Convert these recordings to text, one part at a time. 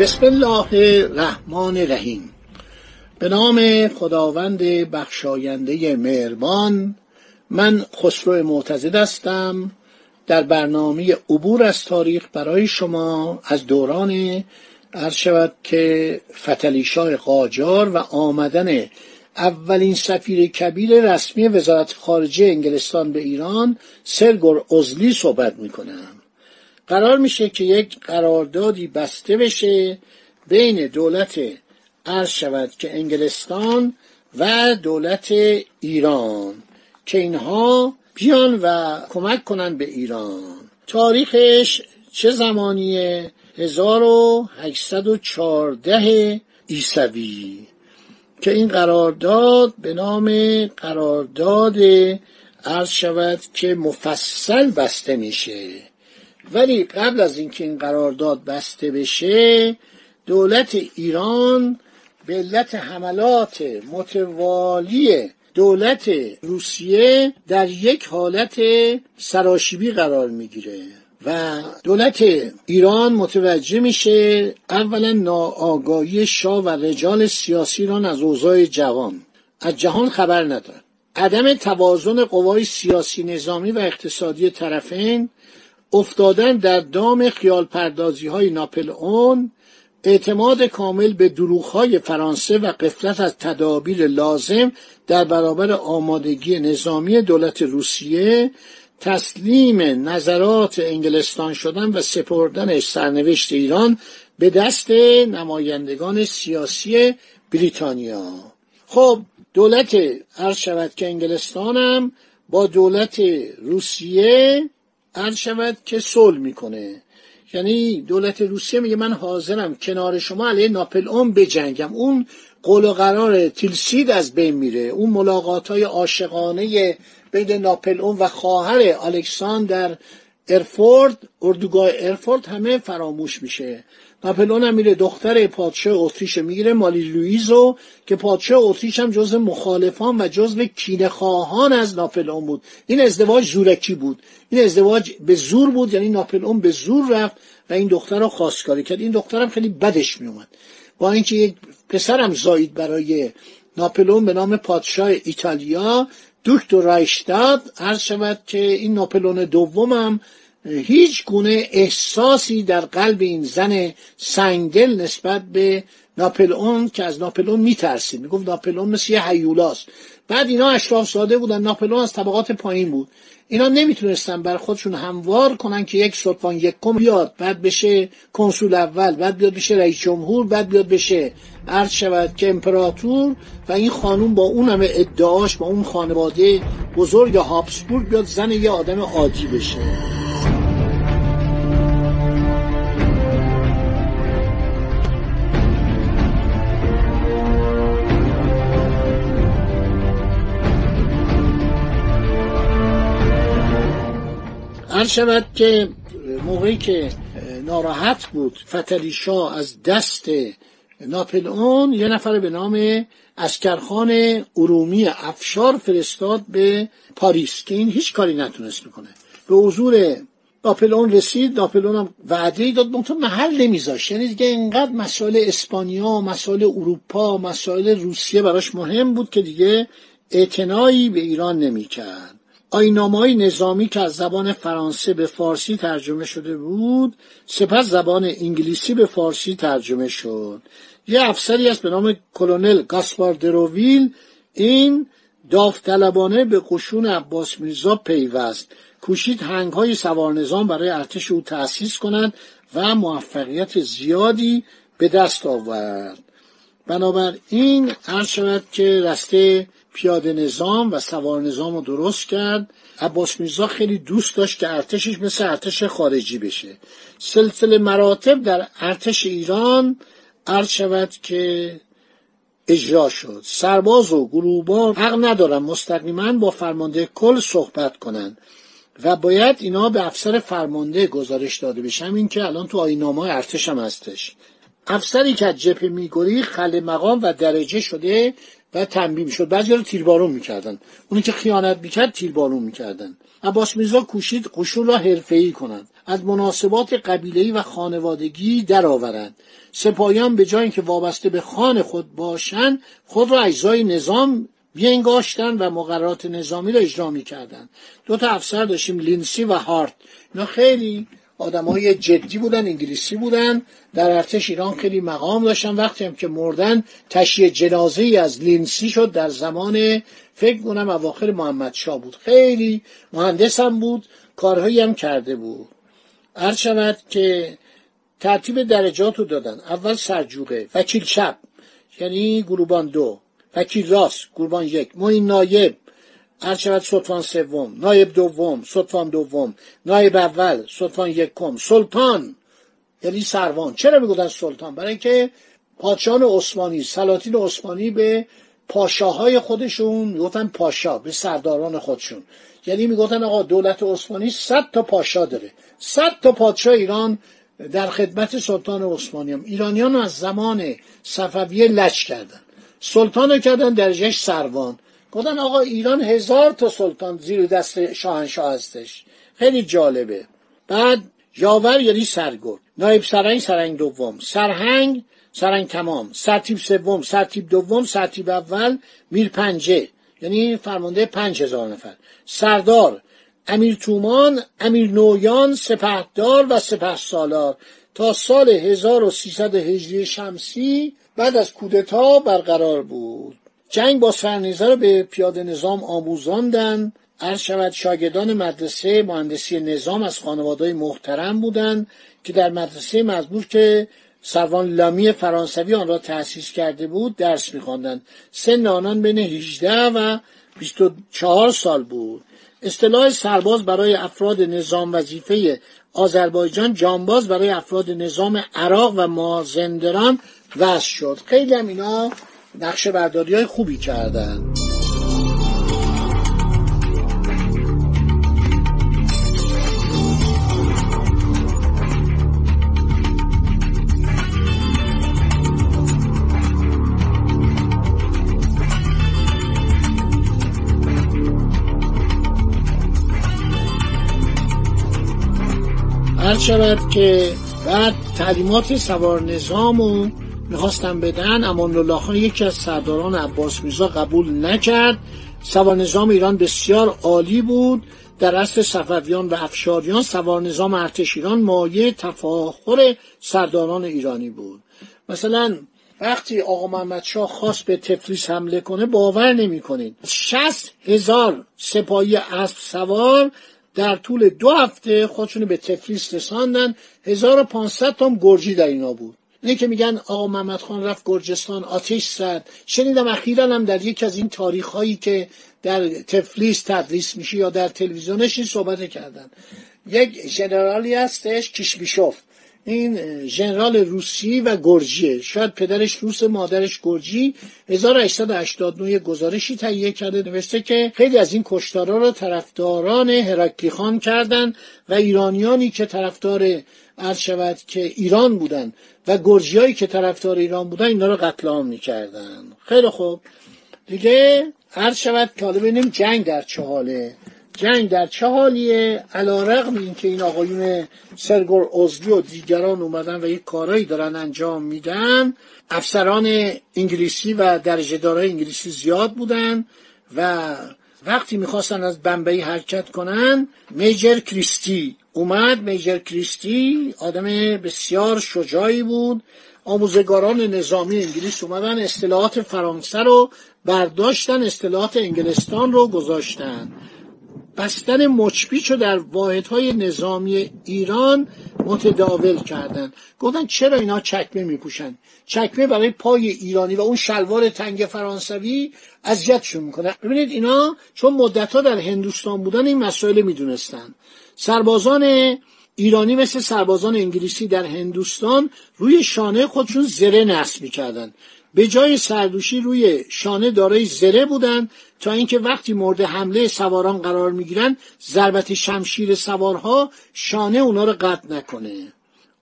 بسم الله الرحمن الرحیم. به نام خداوند بخشاینده مهربان من خسرو معتزد هستم. در برنامه عبور از تاریخ برای شما از دوران عرض شود که فتلیشاه قاجار و آمدن اولین سفیر کبیر رسمی وزارت خارجه انگلستان به ایران سرگور ازلی صحبت می‌کنم. قرار میشه که یک قراردادی بسته بشه بین دولت عرض شود که انگلستان و دولت ایران که اینها بیان و کمک کنن به ایران. تاریخش چه زمانیه؟ 1814 ایسوی که این قرارداد به نام قرارداد عرض شود که مفصل بسته میشه. ولی قبل از اینکه این قرارداد بسته بشه دولت ایران به علت حملات متوالی دولت روسیه در یک حالت سراشیبی قرار می‌گیره و دولت ایران متوجه میشه اولا ناآگاهی شاه و رجال سیاسی ایران از اوضاع جوان. از جهان خبر ندارن. عدم توازن قوای سیاسی نظامی و اقتصادی طرفین افتادن در دام خیال پردازی های ناپلئون اعتماد کامل به دروغ های فرانسه و قفلت از تدابیر لازم در برابر آمادگی نظامی دولت روسیه تسلیم نظرات انگلستان شدن و سپردن سرنوشت ایران به دست نمایندگان سیاسی بریتانیا. خب دولت عرض شود که انگلستان هم با دولت روسیه عرض شود که صلح می‌کنه. یعنی دولت روسیه میگه من حاضرم کنار شما علیه ناپلئون بجنگم. اون قول و قرار تیلسید از بین میره. اون ملاقات های عاشقانه بین ناپلئون و خواهر الکساندر ارفورد اردوگاه ارفورد همه فراموش میشه. ناپلون هم میره دختر پادشاه اتریش می‌گیره مالی لویزو که پادشاه اتریش هم جز مخالفان و جزو کینه خواهان از ناپلئون بود. این ازدواج زورکی بود. این ازدواج به زور بود یعنی ناپلئون به زور رفت و این دختر رو خواستگاری کرد. این دخترم خیلی بدش میومد با اینکه یک پسرم زایید برای ناپلئون به نام پادشاه ایتالیا دکتر رایشتاد عرض شود که این ناپلون دومم هیچ گونه احساسی در قلب این زن سنگدل نسبت به ناپلئون که از ناپلئون میترسید. می‌گفت ناپلئون مثل یه حیولاست بعد اینا اشراف ساده بودن. ناپلئون از طبقات پایین بود. اینا نمی‌تونستن بر خودشون هموار کنن که یک سلطان یکم بیاد. بعد بشه کنسول اول. بعد بیاد بشه رئیس جمهور. بعد بیاد بشه عرض شود که امپراتور. و این خانوم با اون همه ادعاش با اون خانواده بزرگ هابسبورگ بیاد زن یه آدم عادی بشه. هر شود که موقعی که ناراحت بود فتلی شاه از دست ناپلئون یه نفر به نام اسکرخان ارومی افشار فرستاد به پاریس که این هیچ کاری نتونست بکنه. به حضور ناپلئون رسید ناپلئون هم وعده داد منتها محل نمیذاشت. یعنی دیگه اینقدر مسائل اسپانیا مسائل اروپا مسائل روسیه براش مهم بود که دیگه اعتنایی به ایران نمی‌کرد. های نظامی که از زبان فرانسه به فارسی ترجمه شده بود سپس زبان انگلیسی به فارسی ترجمه شد. یه افسری است به نام کلونل گاسپار دروویل این داوطلبانه به قشون عباس میرزا پیوست. کوشید هنگ های سوار نظام برای ارتش او تأسیس کند و موفقیت زیادی به دست آورد. بنابراین عرض شود که رسته پیاده نظام و سوار نظام رو درست کرد. عباس میرزا خیلی دوست داشت که ارتشش مثل ارتش خارجی بشه. سلسله مراتب در ارتش ایران عرض شود که اجرا شد. سرباز و گروهبان حق ندارن مستقیما با فرمانده کل صحبت کنند و باید اینا به افسر فرمانده گزارش داده بشه همین که الان تو آینامه ارتش هم هستش. افسری که از جبهه میگوری خل مقام و درجه شده و تنبیه می‌شد. بعضی رو تیربارون می‌کردن. اونی که خیانت می‌کرد تیربارون می‌کردن. عباس میرزا کوشید قشون را حرفه‌ای کنند. از مناسبات قبیله‌ای و خانوادگی درآورند. سپاهیان به جای اینکه وابسته به خان خود باشند خود را اجزای نظام می‌انگاشتن و مقررات نظامی را اجرا می‌کردند. دو تا افسر داشتیم لینسی و هارت. اینا خیلی های جدی بودن انگلیسی بودن. در ارتش ایران خیلی مقام داشتن. وقتی هم که مردن تشییع جنازه ای از لینسی شد در زمان فکر کنم اواخر محمد شاه بود. خیلی مهندس هم بود کارهایی هم کرده بود. هر شود که ترتیب درجات رو دادن. اول سرجوقه وکیل چپ یعنی گروبان دو وکیل راست گروبان یک. معین نایب هر سلطان سوم نایب دوم سلطان دوم نایب اول سلطان یکم سلطان یعنی سروان. چرا می‌گفتن سلطان؟ برای اینکه پادشاهان عثمانی سلاطین عثمانی به پاشاهای خودشون می‌گفتن پاشا به سرداران خودشون. یعنی می‌گفتن آقا دولت عثمانی صد تا پاشا داره. صد تا پادشاه ایران در خدمت سلطان عثمانی هم. ایرانیان از زمان صفویه لچ کردن. سلطان کردن درجهش سروان. گفتن آقا ایران هزار تا سلطان زیر دست شاهنشاه هستش. خیلی جالبه. بعد یاور یعنی سرگرد. نایب سرنگ سرنگ دوم. سرهنگ سرنگ تمام. سرتیب سوم سرتیب دوم سرتیب اول میر پنجه. یعنی فرمانده پنج هزار نفر. سردار امیر تومان امیر نویان سپهدار و سپه سالار تا سال 1300 هجری شمسی بعد از کودتا برقرار بود. جنگ با سرنیزه رو به پیاده نظام آموزاندن. عرض شود شاگردان مدرسه مهندسی نظام از خانواده محترم بودند که در مدرسه مزبور که سروان لامی فرانسوی آن را تأسیس کرده بود درس میخواندند سن آنان بین 18 و 24 سال بود. اصطلاح سرباز برای افراد نظام وظیفه آذربایجان جانباز برای افراد نظام عراق و مازندران وضع شد. خیلی هم اینا نقشه برداری های خوبی کردن. هر شود که بعد تعلیمات سوار نظام و می‌خواستن بدن امان الله یکی از سرداران عباس میرزا قبول نکرد. سوار نظام ایران بسیار عالی بود. در اصل صفویان و افشاریان سوار نظام ارتش ایران مایه تفاخر سرداران ایرانی بود. مثلا وقتی آقا محمد شاه خواست به تفلیس حمله کنه باور نمی کنید شست هزار سپاهی اسب سوار در طول دو هفته خودشونو به تفلیس رساندن. 1500 تا گرجی در اینا بود. اینه که میگن آقا محمد خان رفت گرجستان آتش زد. شنیدم اخیرا هم در یکی از این تاریخ هایی که در تفلیس تدریس میشه یا در تلویزیونش این صحبت کردن یک ژنرالی هستش کیشبیشوف این ژنرال روسی و گرجیه. شاید پدرش روس مادرش گرجی. 1889 گزارشی تهیه کرده نوشته که خیلی از این کشتارا رو طرفداران هرکلی خان کردن و ایرانیانی که طرفدار عرض شود که ایران بودن و گرجیایی که طرفدار ایران بودن اینا رو قتل عام می‌کردن. خیلی خوب. دیگه عرض شود که حالا ببینیم جنگ در چه حاله. جنگ در چه حالیه؟ علا رقم این که این آقایون سرگور ازلی و دیگران اومدن و یک کارایی دارن انجام میدن افسران انگلیسی و درجه دارای انگلیسی زیاد بودن و وقتی می‌خواستن از بمبئی حرکت کنن میجر کریستی اومد. میجر کریستی آدم بسیار شجاعی بود. آموزگاران نظامی انگلیس اومدن اصطلاحات فرانسه رو برداشتن اصطلاحات انگلستان رو گذاشتن. بستن مچپیچ رو در واحدهای نظامی ایران متداول کردن. گفتن چرا اینا چکمه میپوشن؟ چکمه برای پای ایرانی و اون شلوار تنگ فرانسوی اذیتشون می‌کنه. ببینید اینا چون مدتها در هندوستان بودن این مسائل می‌دونستن. سربازان ایرانی مثل سربازان انگلیسی در هندوستان روی شانه خودشون زره نصب می‌کردن. به جای سردوشی روی شانه دارای زره بودند تا اینکه وقتی مورد حمله سواران قرار می‌گیرن ضربت شمشیر سوارها شانه اونا رو قطع نکنه.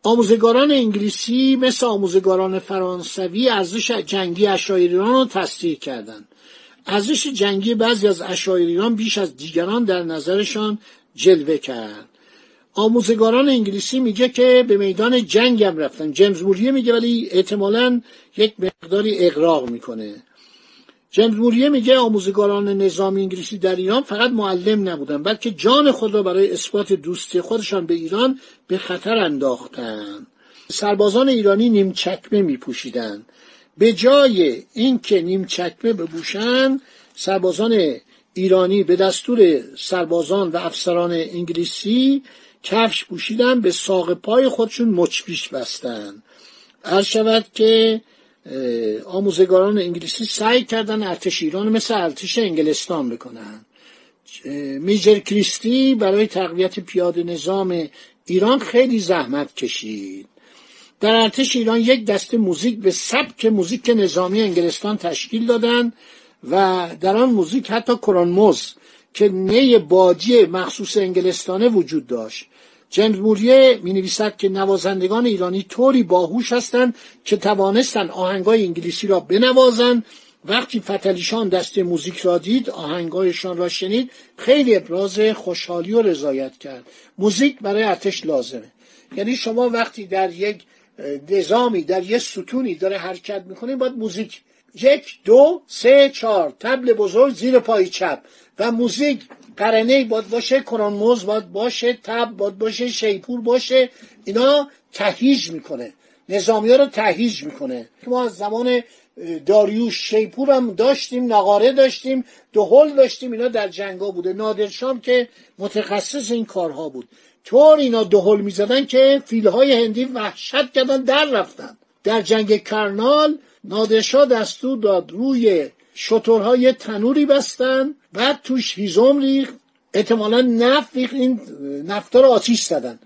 آموزگاران انگلیسی مثل آموزگاران فرانسوی ارزش جنگی اشایریان رو تصدیق کردند ارزش جنگی بعضی از اشایریان بیش از دیگران در نظرشان جلوه کرد. آموزگاران انگلیسی میگه که به میدان جنگ هم رفتن. جیمز موریه میگه ولی احتمالا یک مقداری اقراق می‌کنه. جیمز موریه میگه آموزگاران نظام انگلیسی در ایران فقط معلم نبودن بلکه جان خود را برای اثبات دوستی خودشان به ایران به خطر انداختن. سربازان ایرانی نیم چکمه میپوشیدند به جای اینکه نیم چکمه بپوشند سربازان ایرانی به دستور سربازان و افسران انگلیسی کفش پوشیدن به ساق پای خودشون مچپیش بستن. هر شود که آموزگاران انگلیسی سعی کردن ارتش ایران مثل ارتش انگلستان بکنن. میجر کریستی برای تقویت پیاده نظام ایران خیلی زحمت کشید. در ارتش ایران یک دسته موزیک به سبک موزیک نظامی انگلستان تشکیل دادن و در آن موزیک حتی کرونموز که نی باجی مخصوص انگلستانه وجود داشت. جیمز موریه می نویسد که نوازندگان ایرانی طوری باهوش هستند که توانستند آهنگای انگلیسی را بنوازند. وقتی فتلیشان دست موزیک را دید آهنگایشان را شنید خیلی ابراز خوشحالی و رضایت کرد. موزیک برای ارتش لازمه. یعنی شما وقتی در یک نظامی در یک ستونی داره حرکت می‌کنه باید موزیک یک دو سه چهار تبل بزرگ زیر پای چپ. و موزیک قرنه باید باشه کرانموز باید باشه تب باید باشه شیپور باشه اینا تهیج می‌کنه. نظامی ها رو تهیج می‌کنه. ما از زمان داریوش شیپور هم داشتیم نقاره داشتیم دهل داشتیم اینا در جنگا بوده. نادرشام که متخصص این کارها بود. طور اینا دهل می‌زدن که فیلهای هندی وحشت کردن در رفتن. در جنگ کرنال نادرشاه دستور داد روی شطورهای تنوری بستن. بعد توش هیزم ریخت. احتمالا نفت ریخت. این نفتا رو آتیش زدن.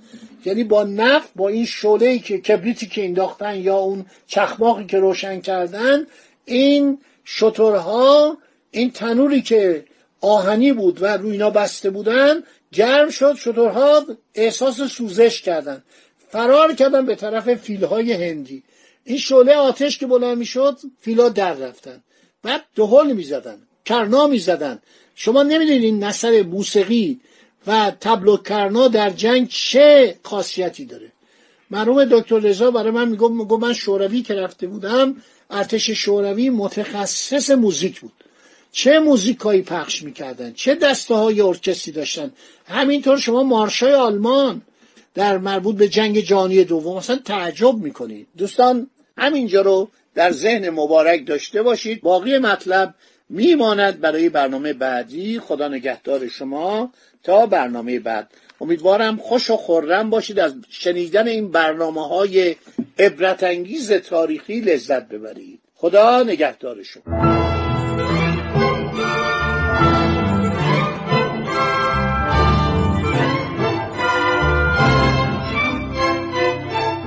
یعنی با نفت با این شعله که کبریتی که انداختن یا اون چخماقی که روشن کردن این شطورها این تنوری که آهنی بود و روی اینا بسته بودن گرم شد. شطورها احساس سوزش کردن. فرار کردن به طرف فیلهای هندی. این شعله آتش که بلند می‌شد فیلا در رفتن. بعد دهل می‌زدن. کرنا می‌زدن. شما نمی‌دونید این نصر موسیقی و تبلو کرنا در جنگ چه خاصیتی داره. مرحوم دکتر رضا برای من میگم میگم من شوروی که رفته بودم ارتش شوروی متخصص موزیک بود. چه موزیکایی پخش می‌کردن؟ چه دسته های ارکستری داشتن؟ همینطور شما مارشای آلمان در مربوط به جنگ جهانی دوم مثلا تعجب می‌کنید. دوستان همینجا رو در ذهن مبارک داشته باشید. باقی مطلب میماند برای برنامه بعدی. خدا نگهدار شما تا برنامه بعد. امیدوارم خوش و خورم باشید. از شنیدن این برنامه های عبرت انگیز تاریخی لذت ببرید. خدا نگهدار شما.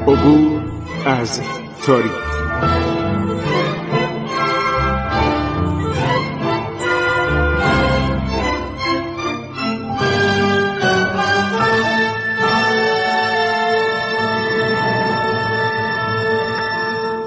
عبور از تاریخ.